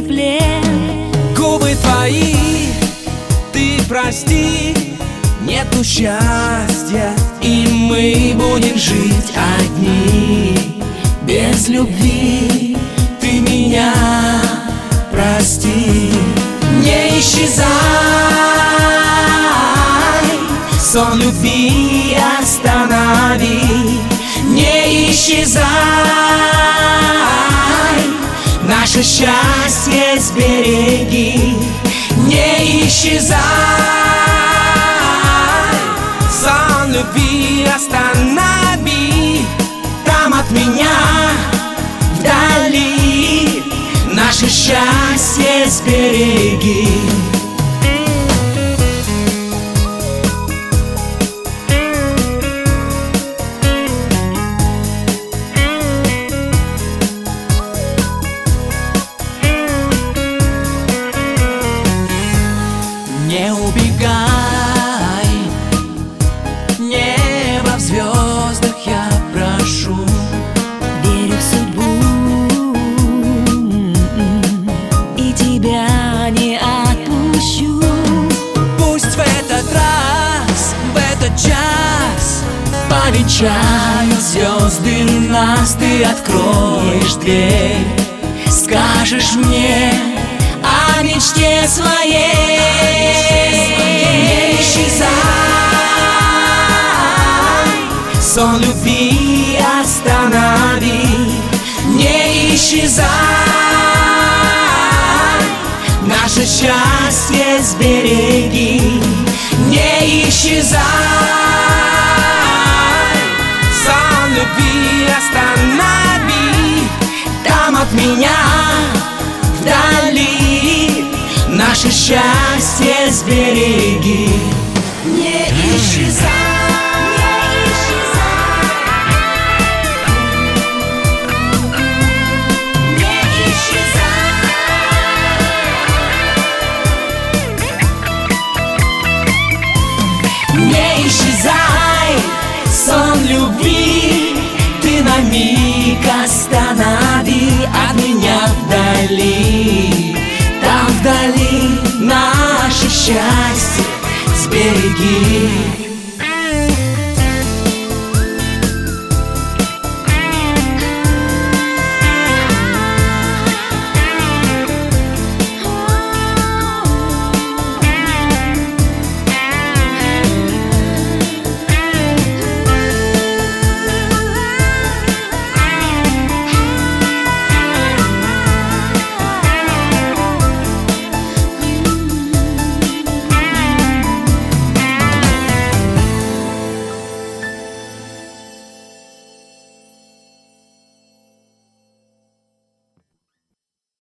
плен Губы твои, ты прости Нету счастья И мы будем жить одни. Без любви Ты меня прости. Не исчезай. Сон любви останови. Не исчезай Наше счастье сбереги Не исчезай. Сон любви останови Там от меня вдали. Наше счастье сбереги час Повенчают звезды нас Ты откроешь дверь. Скажешь мне о мечте своей. Не исчезай. Сон любви останови. Не исчезай. Наше счастье сбереги. Не исчезай сбереги. Не исчезай Не исчезай. Сон любви Ты на миг останови от меня вдали счастье сбереги